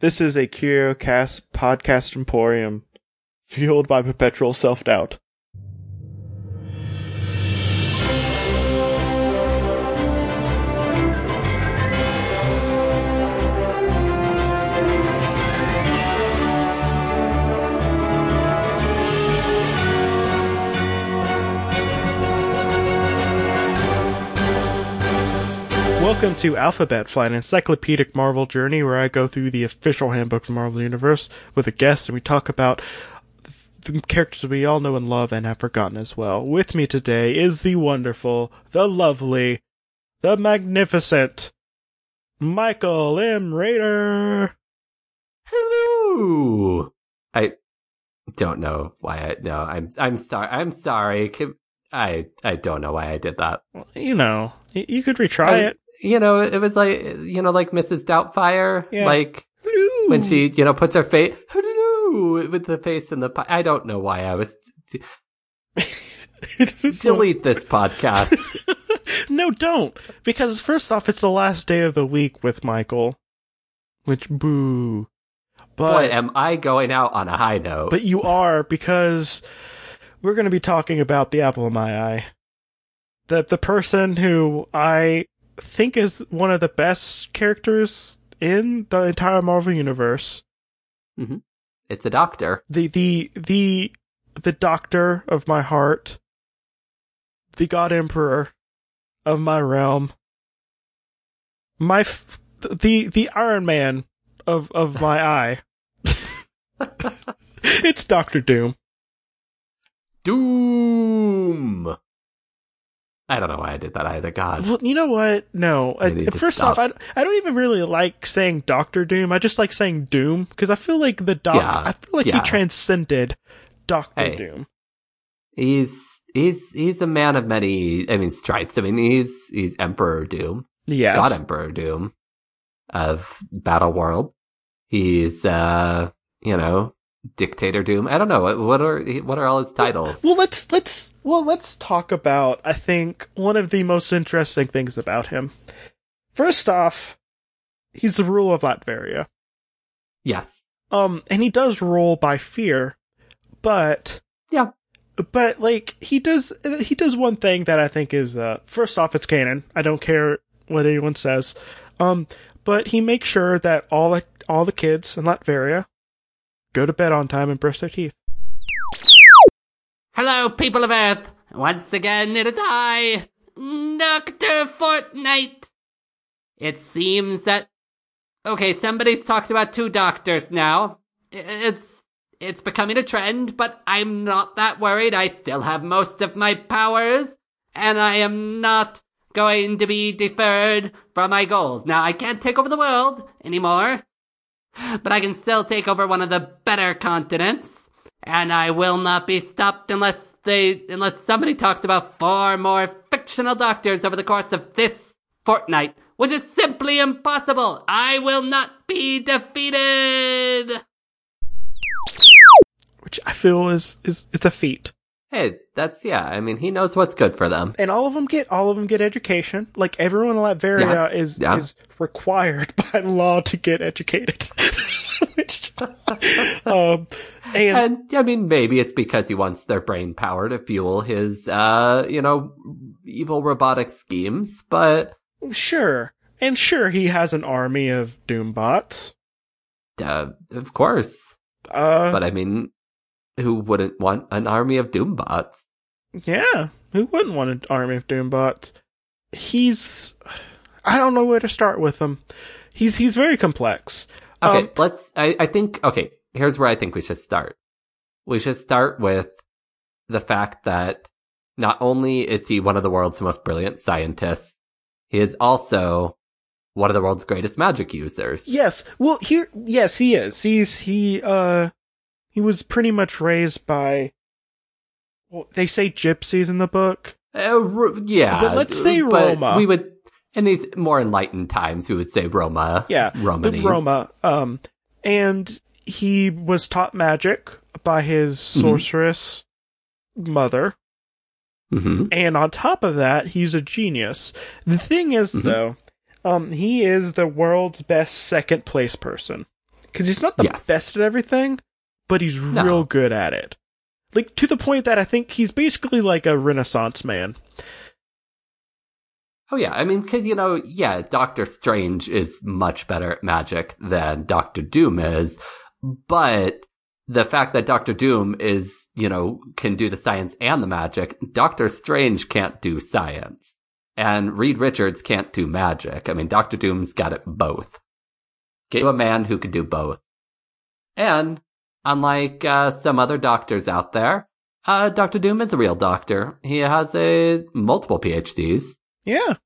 This is a CurioCast podcast emporium fueled by perpetual self doubt. Welcome to Alphabet Flight, an encyclopedic Marvel journey where I go through the official handbook of the Marvel Universe with a guest and we talk about the characters we all know and love and have forgotten as well. With me today is the wonderful, the lovely, the magnificent Michael M. Raider. Hello. I don't know why I no. I'm I'm sorry. I'm sorry. Can, I I don't know why I did that. You know, you could retry I- it. You know, it was like you know, like Mrs. Doubtfire, Yeah. like when she you know puts her face hello with the face in the. I don't know why I was. Delete this podcast. no, don't. Because first off, it's the last day of the week with Michael. Which boo. But Boy, am I going out on a high note. but you are because we're going to be talking about the apple of my eye. The the person who I think is one of the best characters in the entire Marvel universe. Mm-hmm. it's a doctor. The the the the doctor of my heart. The God Emperor of my realm. My f- the the Iron Man of of my eye. it's Doctor Doom. Doom. I don't know why I did that either. God. Well, you know what? No. I, We need to first off, I, I don't even really like saying Doctor Doom. I just like saying Doom because I feel like the doc. Yeah, I feel like he transcended Doctor Hey. Doom. He's he's he's a man of many. I mean, stripes. I mean, he's he's Emperor Doom, Yes. God Emperor Doom of Battle World. He's uh, you know, Dictator Doom. I don't know what what are what are all his titles. Well, let's let's well let's talk about. I think one of the most interesting things about him. First off, he's the ruler of Latveria. yes. Um, and he does rule by fear, but Yeah. but like he does he does one thing that I think is uh first off it's canon. I don't care what anyone says. Um, but he makes sure that all all the kids in Latveria go to bed on time and brush their teeth. Hello, people of Earth. Once again, it is I, Doctor Fortnite. It seems that okay, somebody's talked about two doctors now. It's it's becoming a trend, but I'm not that worried. I still have most of my powers, and I am not going to be deferred from my goals. Now, I can't take over the world anymore, but I can still take over one of the better continents and I will not be stopped unless they unless somebody talks about four more fictional doctors over the course of this fortnight, which is simply impossible. I will not be defeated. Which I feel is is it's a feat. Hey, that's yeah. I mean, he knows what's good for them. and all of them get all of them get education. Like everyone in Latveria Yeah. is Yeah. is required by law to get educated. Um, and And I mean, maybe it's because he wants their brain power to fuel his, uh, you know, evil robotic schemes. But sure, and sure, he has an army of Doombots. uh, of course. Uh, But I mean, who wouldn't want an army of Doombots? yeah, who wouldn't want an army of Doombots? He's, I don't know where to start with him. He's he's very complex. Okay, Um, let's. I, I think. Okay, here's where I think we should start. We should start with the fact that not only is he one of the world's most brilliant scientists, he is also one of the world's greatest magic users. Yes. Well, here, yes, he is. He's he. Uh, he was pretty much raised by. Well, they say gypsies in the book. Uh, yeah, But let's say but Roma. We would, in these more enlightened times, we would say Roma. Yeah, Romanese. the Roma. Um, and he was taught magic by his Mm-hmm. sorceress mother, hmm and on top of that, he's a genius. The thing is, Mhm. though, um, he is the world's best second place person because he's not the Yes. best at everything, but he's No. real good at it. Like to the point that I think he's basically like a Renaissance man. Oh yeah, I mean, because you know, yeah, Doctor Strange is much better at magic than Doctor Doom is, but the fact that Doctor Doom is, you know, can do the science and the magic, Doctor Strange can't do science, and Reed Richards can't do magic. I mean, Doctor Doom's got it both. Get a man who can do both, and unlike uh, some other doctors out there, uh, Doctor Doom is a real doctor. He has a multiple PhDs. Yeah.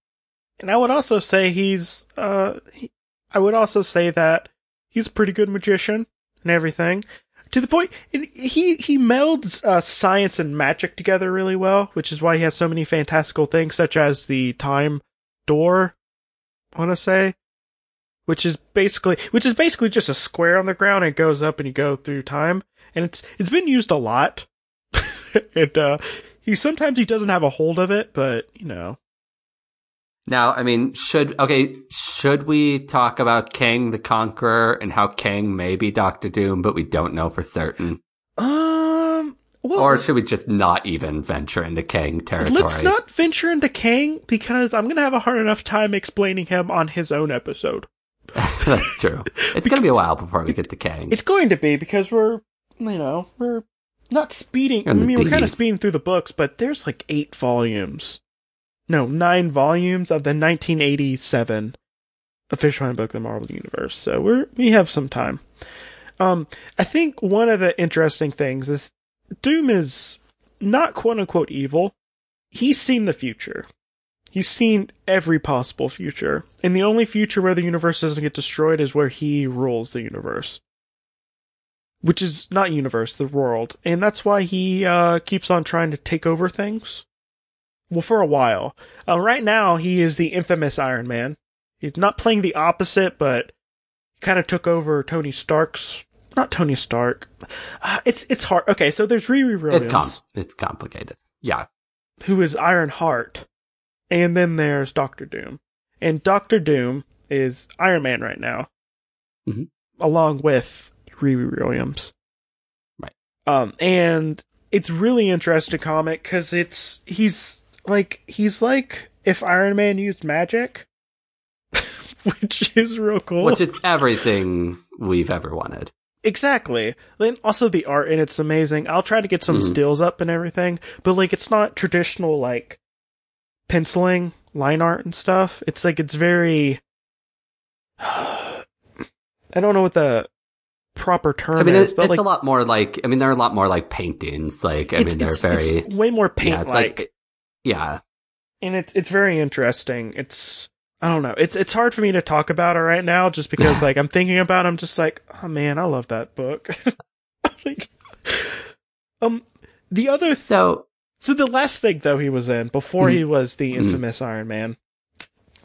And I would also say he's uh he, I would also say that he's a pretty good magician and everything. To the point he he melds uh, science and magic together really well, which is why he has so many fantastical things such as the time door I want to say which is basically which is basically just a square on the ground it goes up and you go through time and it's it's been used a lot. and uh he sometimes he doesn't have a hold of it, but you know, Now, I mean, should okay, should we talk about Kang the Conqueror and how Kang may be Doctor Doom, but we don't know for certain? Um. Well, Or should we just not even venture into Kang territory? let's not venture into Kang because I'm gonna have a hard enough time explaining him on his own episode. That's true. It's gonna be a while before we get to Kang. It's going to be because we're, you know, we're not speeding. I mean, we're kind of speeding through the books, but there's like eight volumes. No, nine volumes of the 1987 official handbook of the Marvel Universe. So we're we have some time. Um, I think one of the interesting things is Doom is not quote unquote evil. He's seen the future. He's seen every possible future. And the only future where the universe doesn't get destroyed is where he rules the universe. Which is not universe, the world. And that's why he uh, keeps on trying to take over things. Well, for a while. Uh, right now, he is the infamous Iron Man. He's not playing the opposite, but he kind of took over Tony Stark's. Not Tony Stark. Uh, it's it's hard. Okay, so there's Riri Williams, It's com- it's complicated. Yeah. who is Iron Heart, and then there's Doctor Doom, and Doctor Doom is Iron Man right now, Mhm. along with Riri Williams. Right. Um, and it's really interesting comic because it's he's like he's like if Iron Man used magic, which is real cool. Which is everything we've ever wanted. Exactly. Then also the art and it's amazing. I'll try to get some Mhm. stills up and everything, but like it's not traditional like penciling, line art and stuff. It's like it's very I don't know what the proper term I mean, is, it, but it's like a lot more like. I mean, they're a lot more like paintings. Like, I mean, they're very. it's way more paint yeah, it's like. Yeah. and it's it's very interesting. It's I don't know. It's it's hard for me to talk about it right now just because like I'm thinking about it, I'm just like, oh man, I love that book. like um the other So So the last thing though he was in before Mhm. he was the Mhm. infamous Iron Man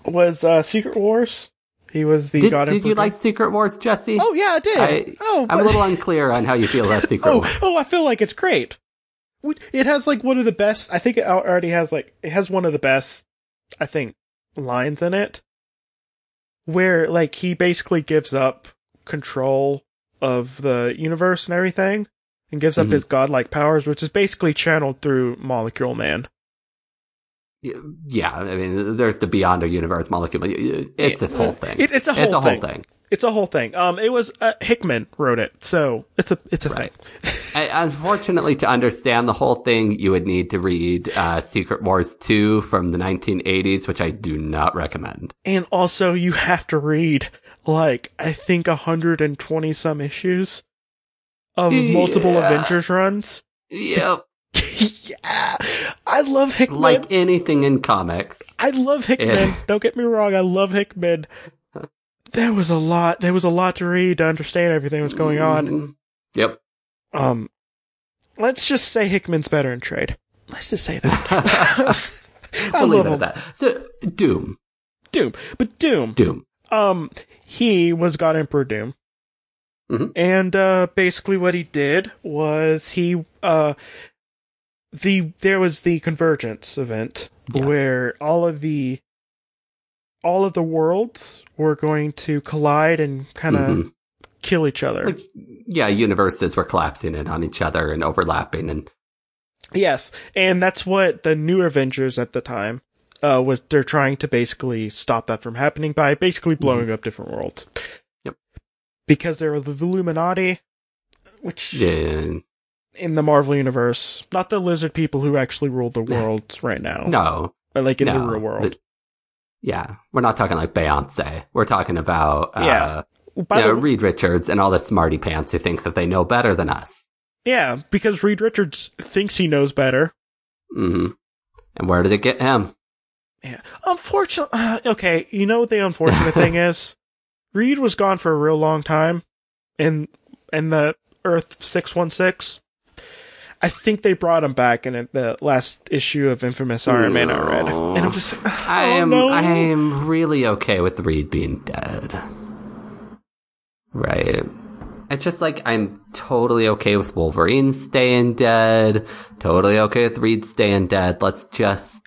was uh Secret Wars. He was the did, God did you like Secret Wars, Jesse? Oh yeah, I did. I- oh, I'm a little unclear on how you feel about Secret oh, Wars. oh, I feel like it's great. It has like one of the best. I think it already has like it has one of the best. I think lines in it where like he basically gives up control of the universe and everything and gives up Mhm. his godlike powers, which is basically channeled through Molecule Man. Yeah, I mean, there's the Beyond a Universe molecule. It's a whole thing. It- it's a whole it's a thing. whole thing. It's a whole thing. Um, it was uh, Hickman wrote it, so it's a it's a Right. thing. Unfortunately, to understand the whole thing, you would need to read uh, Secret Wars 2 from the 1980s, which I do not recommend. And also, you have to read like I think hundred and twenty some issues of multiple Yeah. Avengers runs. Yep. yeah, I love Hickman. like anything in comics. I love Hickman. Yeah. Don't get me wrong. I love Hickman. There was a lot. There was a lot to read to understand everything that was going on. Mm, Yep. Um, let's just say Hickman's better in trade. Let's just say that. I We'll leave love it at that. So, Doom. Doom, but Doom. Doom. Um, he was God Emperor Doom. Mhm. And uh basically what he did was he uh the there was the convergence event Yeah. where all of the all of the worlds were going to collide and kind of Mhm. Kill each other. Like, yeah, universes were collapsing in on each other and overlapping, and Yes, and that's what the new Avengers at the time uh was they're trying to basically stop that from happening by basically blowing up different worlds. Yep. Because they're the Illuminati, which yeah, in the Marvel universe, not the lizard people who actually rule the world right now, no, but like in no, the real world. yeah, we're not talking like Beyonce. We're talking about uh, Yeah. By know, the- Reed Richards and all the smarty pants who think that they know better than us. yeah, because Reed Richards thinks he knows better. hmm And where did it get him? Yeah. Unfortunately, uh, okay, you know what the unfortunate thing is? Reed was gone for a real long time in in the Earth 616. I think they brought him back in the last issue of Infamous Iron Man I read. And I'm just oh, I am no. I am really okay with Reed being dead. Right. It's just like I'm totally okay with Wolverine staying dead. Totally okay with Reed staying dead. Let's just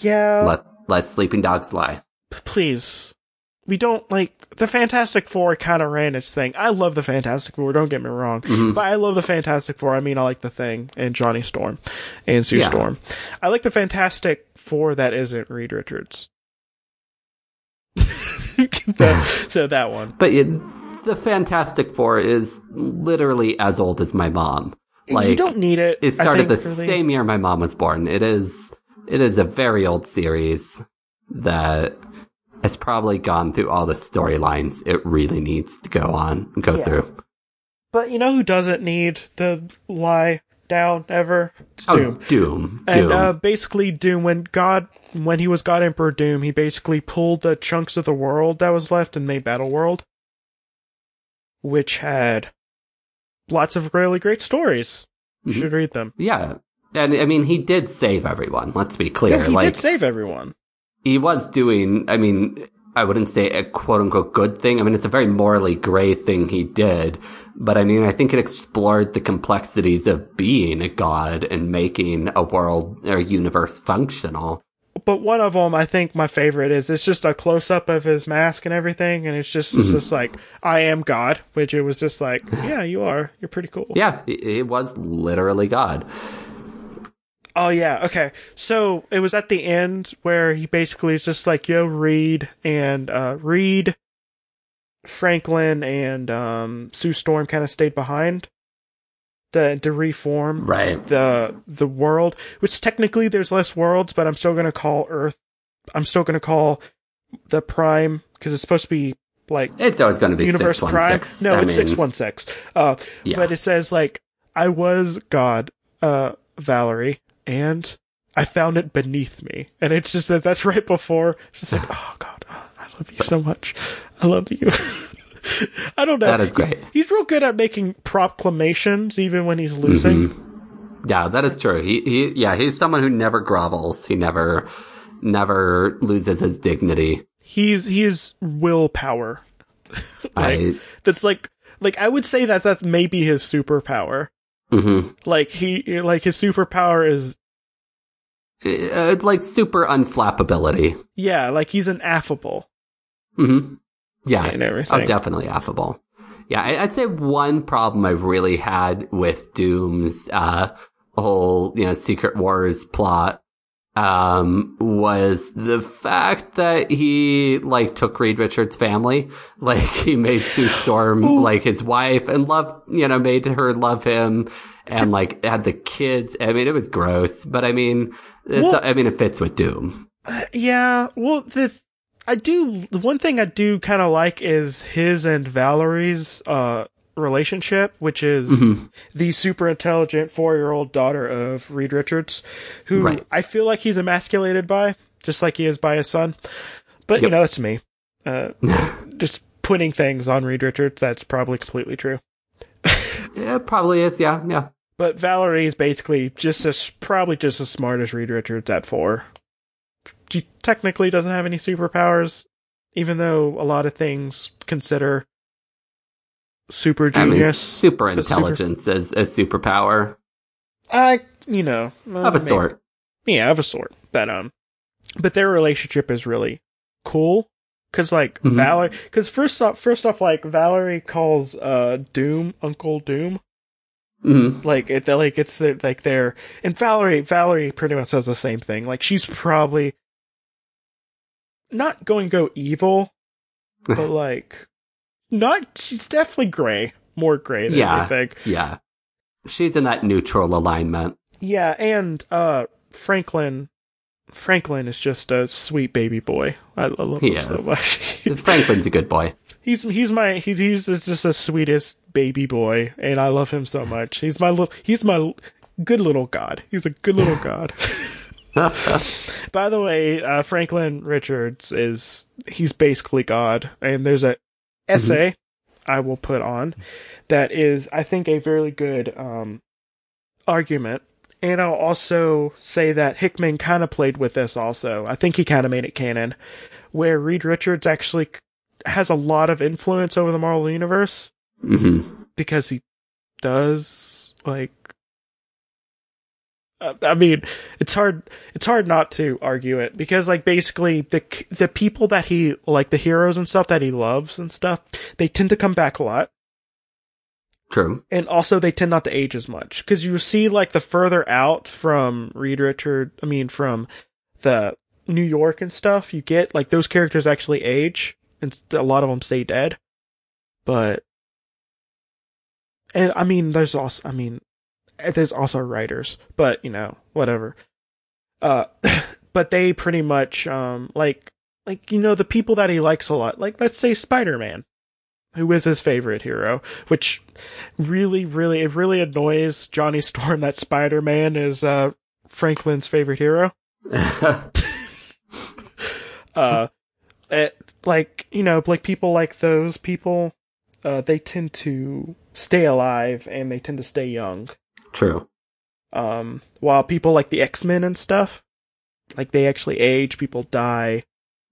yeah, let let sleeping dogs lie. please. We don't like the Fantastic Four kind of ran its thing. I love the Fantastic Four, don't get me wrong. Mm-hmm. But I love the Fantastic Four. I mean, I like the Thing and Johnny Storm and Sue Yeah. Storm. I like the Fantastic Four that isn't Reed Richards. So that one. But it, the Fantastic Four is literally as old as my mom. Like you don't need it. it started the really. same year my mom was born. It is it is a very old series that has probably gone through all the storylines it really needs to go on go Yeah. through. But you know who doesn't need to lie down ever? It's Oh, Doom. Doom. And Doom. uh, basically, Doom when God when he was God Emperor Doom, he basically pulled the chunks of the world that was left and made Battle World, which had lots of really great stories. You Mhm. should read them. yeah. And I mean he did save everyone, let's be clear. Yeah, he like did save everyone. he was doing I mean I wouldn't say a quote unquote good thing. I mean, it's a very morally gray thing he did. But I mean, I think it explored the complexities of being a god and making a world or universe functional. But one of them, I think my favorite is it's just a close up of his mask and everything, and it's just Mm-hmm. it's just like I am God, which it was just like yeah, you are, you're pretty cool. Yeah, it, was literally God. Oh yeah, okay. So it was at the end where he basically is just like, yo, Reed and uh Reed, Franklin and um Sue Storm kind of stayed behind to to reform Right. the the world. Which technically there's less worlds, but I'm still gonna call Earth. I'm still gonna call the Prime because it's supposed to be like It's always going to be Universe Prime. 616. No, I it's six one six. Uh, but it says like I was God, uh, Valerie, and I found it beneath me, and it's just that that's right before. It's just like, oh God, oh, I love you so much. I love you. I don't know. That is great. He's real good at making proclamations, even when he's losing. Mm-hmm. Yeah, that is true. He, he, yeah, he's someone who never grovels. He never, never loses his dignity. He's he is willpower. like, I, that's like like I would say that that's maybe his superpower. mhm. Like he like his superpower is Uh, like super unflappability. yeah, like he's an affable hmm Yeah, and Oh, everything. definitely affable. Yeah, I'd say one problem I've really had with Doom's uh, whole, you know, Secret Wars plot um was the fact that he like took Reed Richards' family, like he made Sue Storm like his wife and love, you know, made her love him and like had the kids. I mean, it was gross, but I mean, it's, Well- I mean, it fits with Doom. Yeah, well, the I do the one thing I do kind of like is his and Valerie's uh relationship, which is Mm-hmm. the super intelligent four year old daughter of Reed Richards, who Right. I feel like he's emasculated by, just like he is by his son. But you know, that's me. Uh, just putting things on Reed Richards. That's probably completely true. Yeah, it probably is. Yeah, yeah. But Valerie is basically just as probably just as smart as Reed Richards at four. She technically doesn't have any superpowers, even though a lot of things consider super I mean, genius. super the super- intelligence as a superpower I, you know, of a maybe- sort. Yeah, of a sort. But um, but their relationship is really cool. Cause like Mhm. Valerie, cause first off, first off, like Valerie calls uh Doom Uncle Doom, hmm like it, like it's like they're and Valerie, Valerie pretty much does the same thing. Like she's probably not going to go evil, but like not. She's definitely gray, more gray than Yeah. anything. Yeah. She's in that neutral alignment. Yeah, and uh Franklin Franklin is just a sweet baby boy. I, I love He him so much. Franklin's a good boy. he's he's my he's he's just the sweetest baby boy, and I love him so much. He's my little he's my good little god. He's a good little god. By the way, uh, Franklin Richards is he's basically God, and there's a essay I will put on that is I think a very good um, argument, and I'll also say that Hickman kind of played with this. Also, I think he kind of made it canon, where Reed Richards actually has a lot of influence over the Marvel universe hmm because he does like I mean it's hard it's hard not to argue it because like basically the the people that he like the heroes and stuff that he loves and stuff they tend to come back a lot True. and also they tend not to age as much because you see like the further out from Reed Richard I mean from the New York and stuff you get like those characters actually age and a lot of them stay dead but and I mean there's also I mean there's also writers but you know whatever. Uh but they pretty much um like like you know the people that he likes a lot like let's say Spider-Man who is his favorite hero which really really it really annoys Johnny Storm that Spider-Man is uh Franklin's favorite hero. Uh it, like you know like people like those people uh they tend to stay alive and they tend to stay young True. um while people like the x-men and stuff like they actually age people die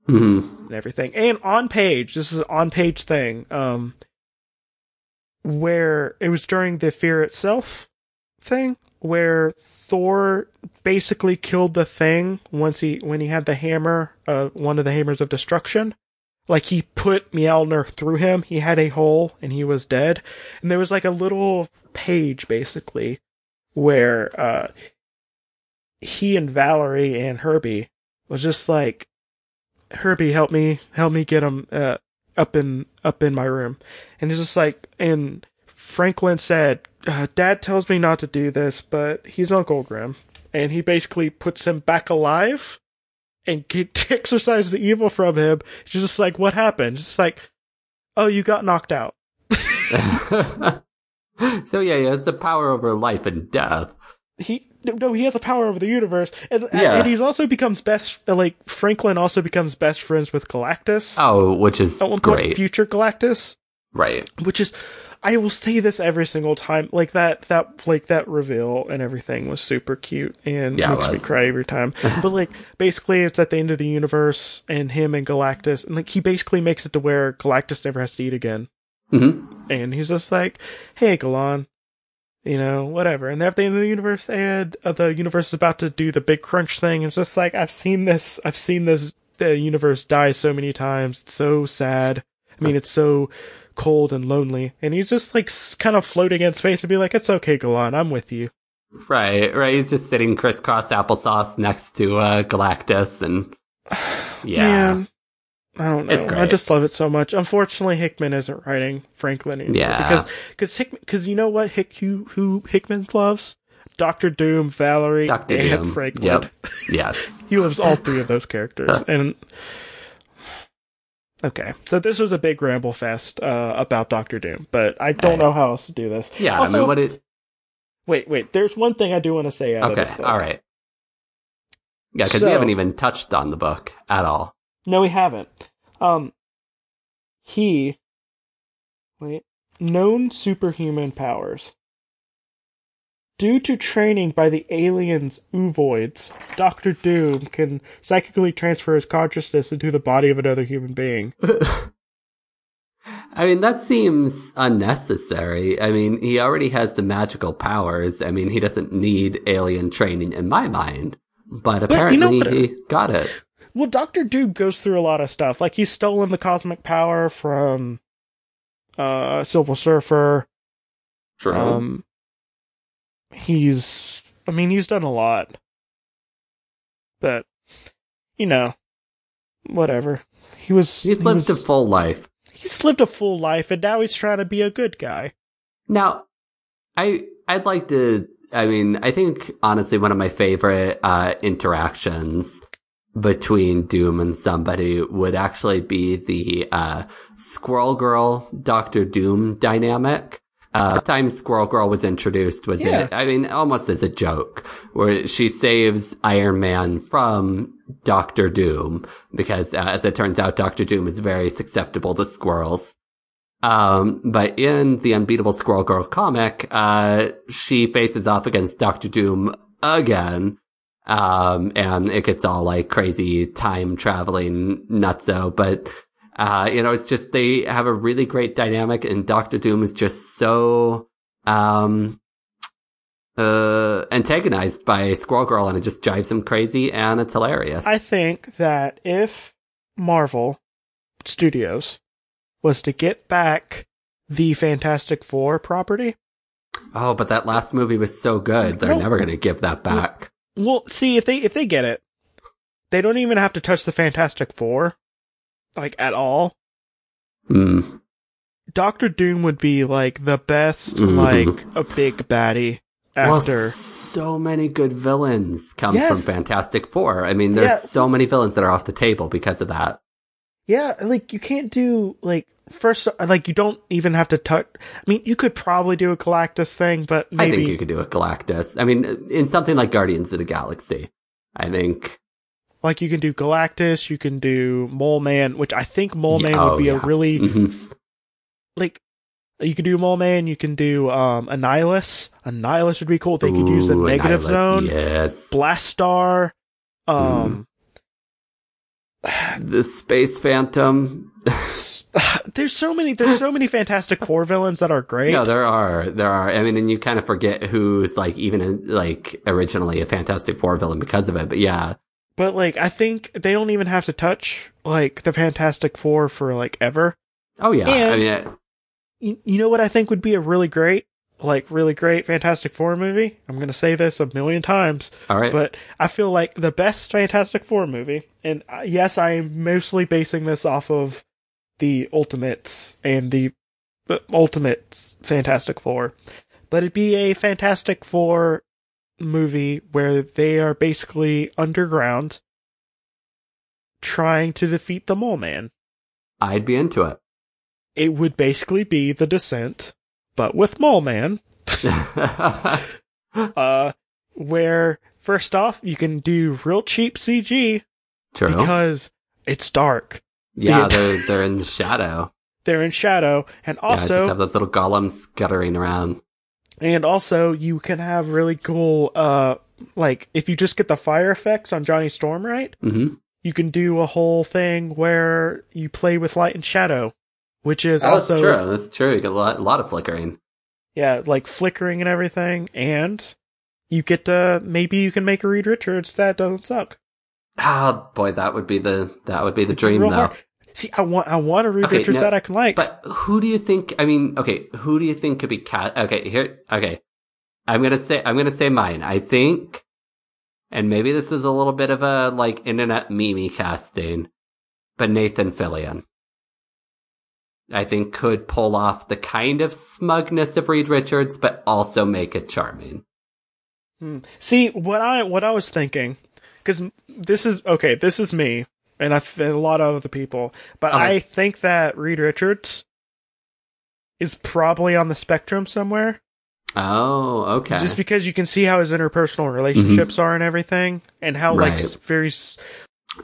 hmm and everything. And on page this is an on page thing um where it was during the fear itself thing where thor basically killed the thing once he when he had the hammer uh one of the hammers of destruction. Like he put Mjolnir through him he had a hole and he was dead. And there was like a little page basically where uh he and Valerie and Herbie was just like Herbie help me help me get him uh, up in up in my room. And it's just like and Franklin said uh, dad tells me not to do this but he's Uncle Grim. And he basically puts him back alive and get, exorcise the evil from him. It's just like what happened? It's just like oh you got knocked out so yeah, he has the power over life and death. he no he has the power over the universe and, Yeah. and he's also becomes best uh, like franklin also becomes best friends with galactus Oh, which is at one point great. future galactus right. which is i will say this every single time like that that like that reveal and everything was super cute and Yeah, makes me cry every time but like basically it's at the end of the universe and him and galactus and like he basically makes it to where galactus never has to eat again hmm and he's just like, "Hey, Galan, you know, whatever." And at the end of the universe, and uh, the universe is about to do the big crunch thing. It's just like I've seen this, I've seen this the universe die so many times. It's so sad. I mean, it's so cold and lonely. And he's just like kind of floating in space and be like, "It's okay, Galan, I'm with you." Right, right. He's just sitting crisscross applesauce next to uh, Galactus, and yeah, Man, I don't know. It's I just love it so much. Unfortunately, Hickman isn't writing Franklin anymore Yeah. because because Hickman because you know what Hick who, who Hickman loves Doctor Doom, Valerie, Doctor and Doom. Franklin. Yep. yes, He loves all three of those characters. and okay, so this was a big ramble fest uh, about Doctor Doom, but I don't know how else to do this. yeah. Also, I mean, what it? wait, wait. There's one thing I do want to say out of Okay, this book. all right. Yeah, because So- we haven't even touched on the book at all. No, we haven't. Um, he, wait, known superhuman powers. Due to training by the aliens Ovoids, Doctor Doom can psychically transfer his consciousness into the body of another human being. I mean, that seems unnecessary. I mean, he already has the magical powers. I mean, he doesn't need alien training in my mind. But you know apparently he got it. Well, Doctor Doom goes through a lot of stuff. Like he's stolen the cosmic power from uh Silver Surfer. True. Um he's I mean, he's done a lot. But you know, whatever. He was He's he lived was- a full life. he's lived a full life and now he's trying to be a good guy. Now, I I'd like to. I mean, I think honestly, one of my favorite uh, interactions between Doom and somebody would actually be the uh, Squirrel Girl Doctor Doom dynamic. Uh, the time Squirrel Girl was introduced was, Yeah. it, I mean, almost as a joke, where she saves Iron Man from Doctor Doom because, uh, as it turns out, Doctor Doom is very susceptible to squirrels. Um, but in the Unbeatable Squirrel Girl comic, uh, she faces off against Doctor Doom again. Um, and it gets all like crazy time traveling nutso, but, uh, you know, it's just, they have a really great dynamic and Doctor Doom is just so, um, uh, antagonized by Squirrel Girl and it just drives him crazy and it's hilarious. I think that if Marvel Studios was to get back the Fantastic Four property, oh, but that last movie was so good. They're never going to give that back. Well, see if they if they get it, they don't even have to touch the Fantastic Four, like at all. Hmm. Doctor Doom would be like the best, Mhm. like a big baddie after. Well, so many good villains come Yes. from Fantastic Four. I mean, there's Yeah. so many villains that are off the table because of that. Yeah, like you can't do like first like you don't even have to touch. I mean, you could probably do a Galactus thing, but maybe I think you could do a Galactus. I mean, in something like Guardians of the Galaxy, I think. like you can do Galactus, you can do Mole Man, which I think Mole Man oh, would be yeah. a really Mhm. like. You can do Mole Man, you can do um Annihilus. Annihilus would be cool. They could use the negative Annihilus, zone, Yes. Blastar. Um, The Space Phantom. there's so many. There's so many Fantastic Four villains that are great. No, there are. There are. I mean, and you kind of forget who's like even like originally a Fantastic Four villain because of it. But yeah. But like, I think they don't even have to touch like the Fantastic Four for like ever. Oh yeah. I And- mean, it- You, you know what I think would be a really great, like really great Fantastic Four movie? I'm gonna say this a million times, all right. but I feel like the best Fantastic Four movie, and uh, yes, I'm mostly basing this off of the Ultimates and the Ultimates Fantastic Four, but it'd be a Fantastic Four movie where they are basically underground trying to defeat the Mole Man. I'd be into it. It would basically be the Descent, but with Mole Man. Uh, where first off you can do real cheap CG True. because it's dark. yeah, the- they're they're in the shadow. They're in shadow, and yeah, just also have those little golems scuttering around. and also you can have really cool uh like if you just get the fire effects on Johnny Storm right, hmm you can do a whole thing where you play with light and shadow, which is That's also true. That's true. You get a lot, a lot of flickering. yeah like flickering and everything, and you get to maybe you can make a Reed Richards that doesn't suck. Oh boy, that would be the that would be the dream Real though. hard. See, I want I want a Reed Okay, Richards no, that I can like. But who do you think? I mean, okay, who do you think could be cat? Okay, here. Okay, I'm gonna say I'm gonna say mine. I think, and maybe this is a little bit of a like internet meme casting, but Nathan Fillion. I think could pull off the kind of smugness of Reed Richards, but also make it charming. Hmm. See what I what I was thinking, because this is okay. This is me, and I th- a lot of other people, but Okay. I think that Reed Richards is probably on the spectrum somewhere. Oh, okay. Just because you can see how his interpersonal relationships are and everything, and how like Right. s- very s-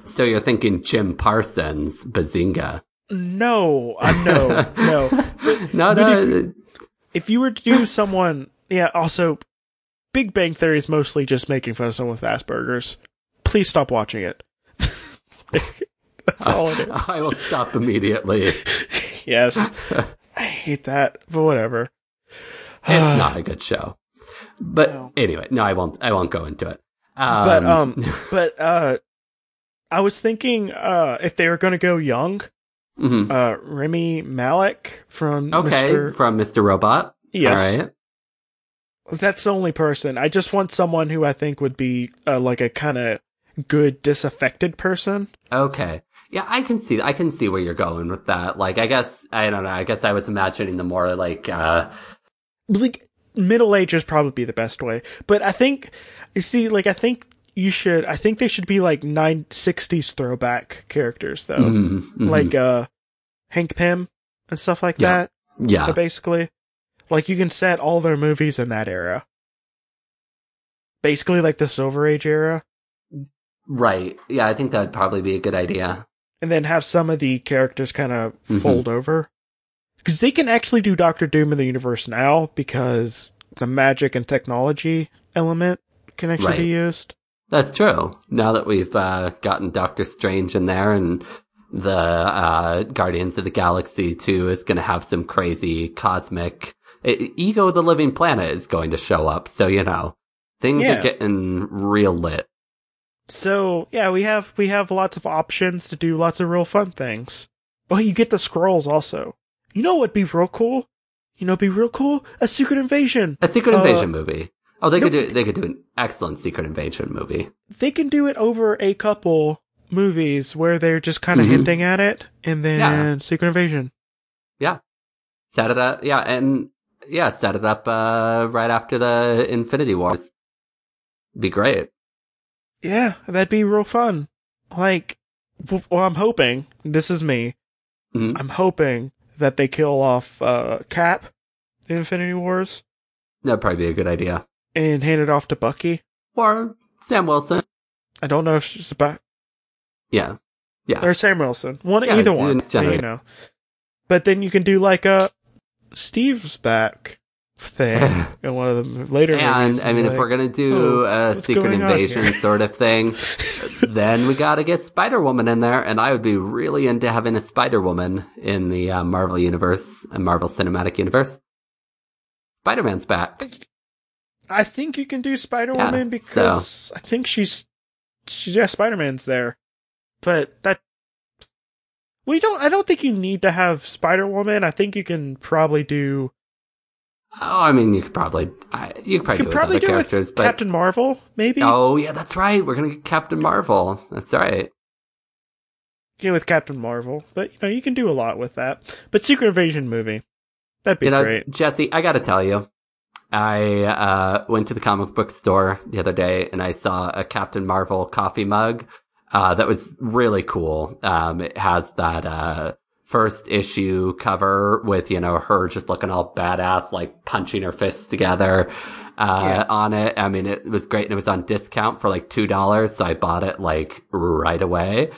so you're thinking Jim Parsons, Bazinga? No, uh, no, no. no, But no. If you were to do someone, yeah. Also, Big Bang Theory is mostly just making fun of someone with Asperger's. Please stop watching it. That's all it is. I will stop immediately. Yes. I hate that, but whatever. It's not a good show. But No. anyway, no, I won't. I won't go into it. Um, But um but uh I was thinking uh, if they were going to go young, hmm uh, Rami Malek from Okay, Mr. from Mr. Robot. Yes. All right. That's the only person. I just want someone who I think would be uh, like a kind of good disaffected person. Okay. Yeah, I can see I can see where you're going with that. Like I guess I don't know, I guess I was imagining the more like uh Like middle age is probably the best way, but I think you see, like I think you should. I think they should be like nine sixties throwback characters though, mhm, mhm. like uh Hank Pym and stuff like Yeah. that. yeah. basically. Like you can set all their movies in that era. Basically like the Silver Age era. Right. Yeah, I think that would probably be a good idea. And then have some of the characters kind of Mhm. fold over. Because they can actually do Doctor Doom in the universe now because the magic and technology element can actually Right. be used. That's true. Now that we've uh, gotten Doctor Strange in there and the uh, Guardians of the Galaxy 2 is going to have some crazy cosmic Ego the Living Planet is going to show up. So, you know, things Yeah. are getting real lit. So yeah, we have we have lots of options to do lots of real fun things. Oh, you get the scrolls also. You know what'd be real cool? You know, be real cool? A Secret Invasion. A Secret Uh, Invasion movie. Oh, they could do they could do an excellent Secret Invasion movie. they can do it over a couple movies where they're just kind of Mhm. hinting at it, and then Yeah. Secret Invasion. Yeah, set it up, yeah, and yeah, set it up uh, right after the Infinity Wars. Be great. Yeah, that'd be real fun. Like, well, I'm hoping this is me. Mhm. I'm hoping that they kill off uh, Cap in Infinity Wars That'd probably be a good idea. And hand it off to Bucky. Or Sam Wilson. I don't know if she's about Yeah, yeah. or Sam Wilson. One, Yeah, either one. You know. But then you can do like a Steve's back thing in one of the later And. I mean, if we're gonna do oh, a Secret Invasion sort of thing, then we gotta get Spider Woman in there, and I would be really into having a Spider Woman in the uh, Marvel universe, uh, Marvel Cinematic Universe. Spider Man's back. I think you can do Spider Yeah, Woman because I think she's she's yeah Spider Man's there, but that we don't. I don't think you need to have Spider Woman. I think you can probably do. Oh, I mean, you could probably, I, you could probably You could do it probably with other do with but Captain Marvel, maybe. oh yeah, that's right. We're gonna get Captain Marvel. That's right. You know, with Captain Marvel, but you know you can do a lot with that. But Secret Invasion movie, that'd be you know, great. Jesse, I gotta tell you, I uh, went to the comic book store the other day and I saw a Captain Marvel coffee mug uh, that was really cool. Um, it has that uh, first issue cover with you know her just looking all badass, like punching her fists together. Uh, Yeah. on it. I mean, it was great and it was on discount for like $2. So I bought it like right away.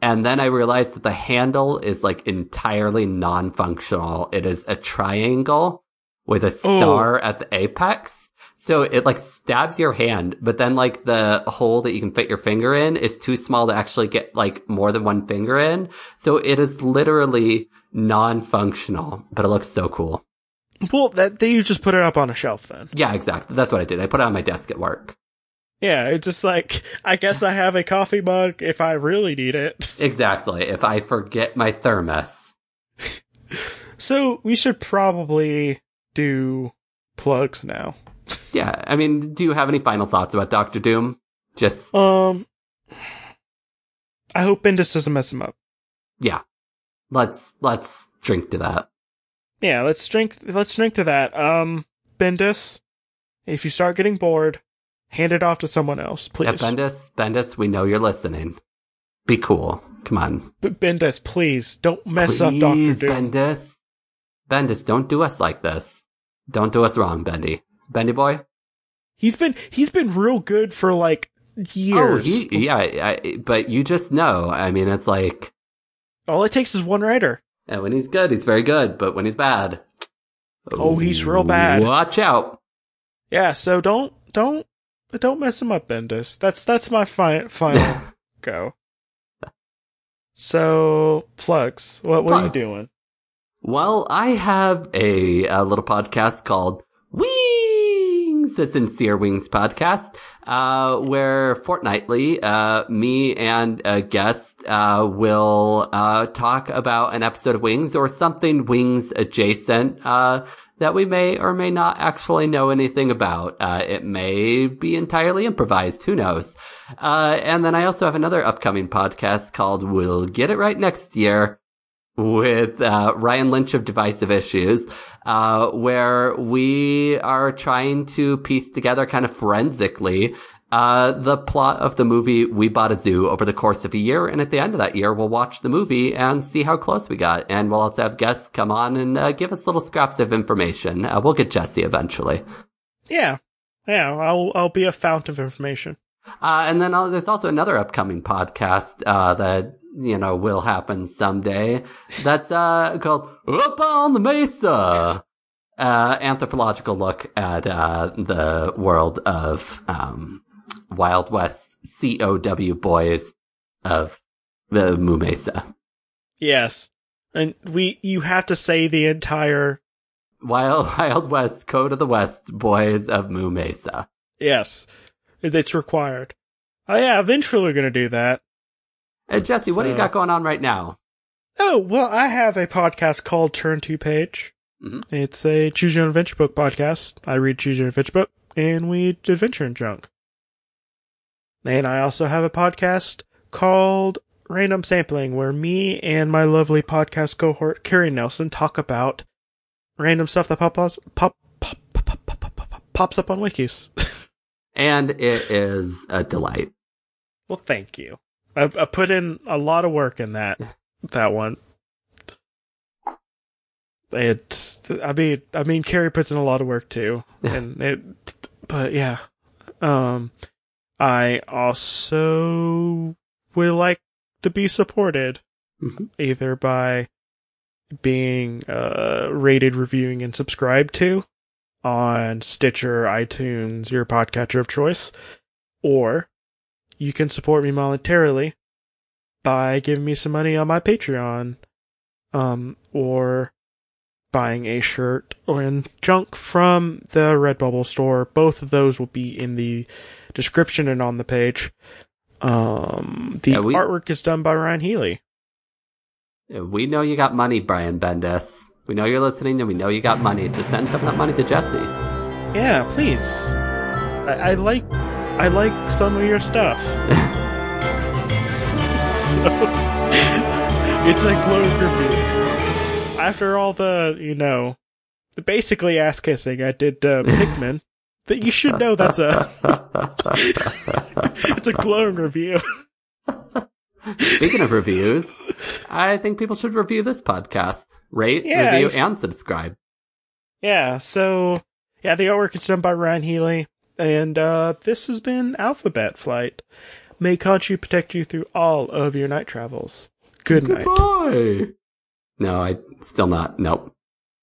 And then I realized that the handle is like entirely non-functional. It is a triangle with a star at the apex. So it like stabs your hand, but then like the hole that you can fit your finger in is too small to actually get like more than one finger in. So it is literally non-functional, but it looks so cool. Well, that then you just put it up on a shelf then. Yeah, exactly. That's what I did. I put it on my desk at work. Yeah, it's just like I guess I have a coffee mug if I really need it. Exactly. If I forget my thermos. So we should probably do plugs now. Yeah. I mean, do you have any final thoughts about Doctor Doom? Just, Um, I hope Bendis doesn't mess him up. yeah. Let's, let's drink to that. Yeah, let's drink. Let's drink to that. Um, Bendis, if you start getting bored, hand it off to someone else, please. Yeah, Bendis, Bendis, we know you're listening. Be cool. Come on. B- Bendis, please don't mess up Doctor Please, Doom. Bendis. Bendis, don't do us like this. Don't do us wrong, Bendy. Bendy boy? He's been he's been real good for like oh, years. Oh, he, yeah, I, but you just know. I mean, it's like, All it takes is one writer. and when he's good, he's very good, but when he's bad. Oh, he's real bad. Watch out. Yeah, so don't don't don't mess him up, Bendis. That's that's my fi- final go. So plugs. What what are you doing? Well, I have a, a little podcast called Wings a Sincere Wings podcast, uh, where fortnightly, uh, me and a guest, uh, will, uh, talk about an episode of Wings or something Wings adjacent, uh, that we may or may not actually know anything about. Uh, it may be entirely improvised. Who knows? Uh, and then I also have another upcoming podcast called We'll Get It Right Next Year with uh, Ryan Lynch of Divisive Issues, uh, where we are trying to piece together kind of forensically uh, the plot of the movie We Bought a Zoo over the course of a year. And at the end of that year, we'll watch the movie and see how close we got. And we'll also have guests come on and uh, give us little scraps of information. Uh, we'll get Jesse eventually. Yeah. Yeah, I'll I'll be a fount of information. Uh, and then uh, there's also another upcoming podcast uh, that you know will happen someday. That's uh, called Up on the Mesa. Uh, anthropological look at uh, the world of um, Wild West COW boys of the Moo Mesa. Yes. And we you have to say the entire Wild Wild West Code of the West boys of Moo Mesa. yes. It's required. Oh yeah, eventually we're gonna do that. Uh, Jesse, so, what do you got uh, going on right now? Oh, well, I have a podcast called Turn to Page. Mm-hmm. It's a choose your own adventure book podcast. I read choose your own adventure book and we adventure and junk. And I also have a podcast called Random Sampling where me and my lovely podcast cohort Carrie Nelson talk about random stuff that pop, pop, pop, pops up on wikis. and it is a delight. Well, thank you. I, I put in a lot of work in that that one. It, I mean, I mean, Carrie puts in a lot of work too, and it, but yeah, um, I also would like to be supported Mhm. either by being uh rated, reviewing, and subscribed to on Stitcher, iTunes, your podcatcher of choice, or you can support me monetarily by giving me some money on my Patreon, um, or buying a shirt or in junk from the Redbubble store. Both of those will be in the description and on the page. Um, the Yeah, we- artwork is done by Ryan Healy. We know you got money, Brian Bendis. We know you're listening and we know you got money, so send some of that money to Jesse. Yeah, please. I, I like, I like some of your stuff. so, it's a glowing review. After all the, you know, the basically ass kissing I did uh, Pikmin, that you should know that's a, it's a glowing review. Speaking of reviews, I think people should review this podcast. Rate, Yeah, review, and subscribe. Yeah, so yeah, the artwork is done by Ryan Healy, and uh, this has been Alphabet Flight. May Conchu protect you through all of your night travels. Good night. Goodbye. No, I still not. Nope.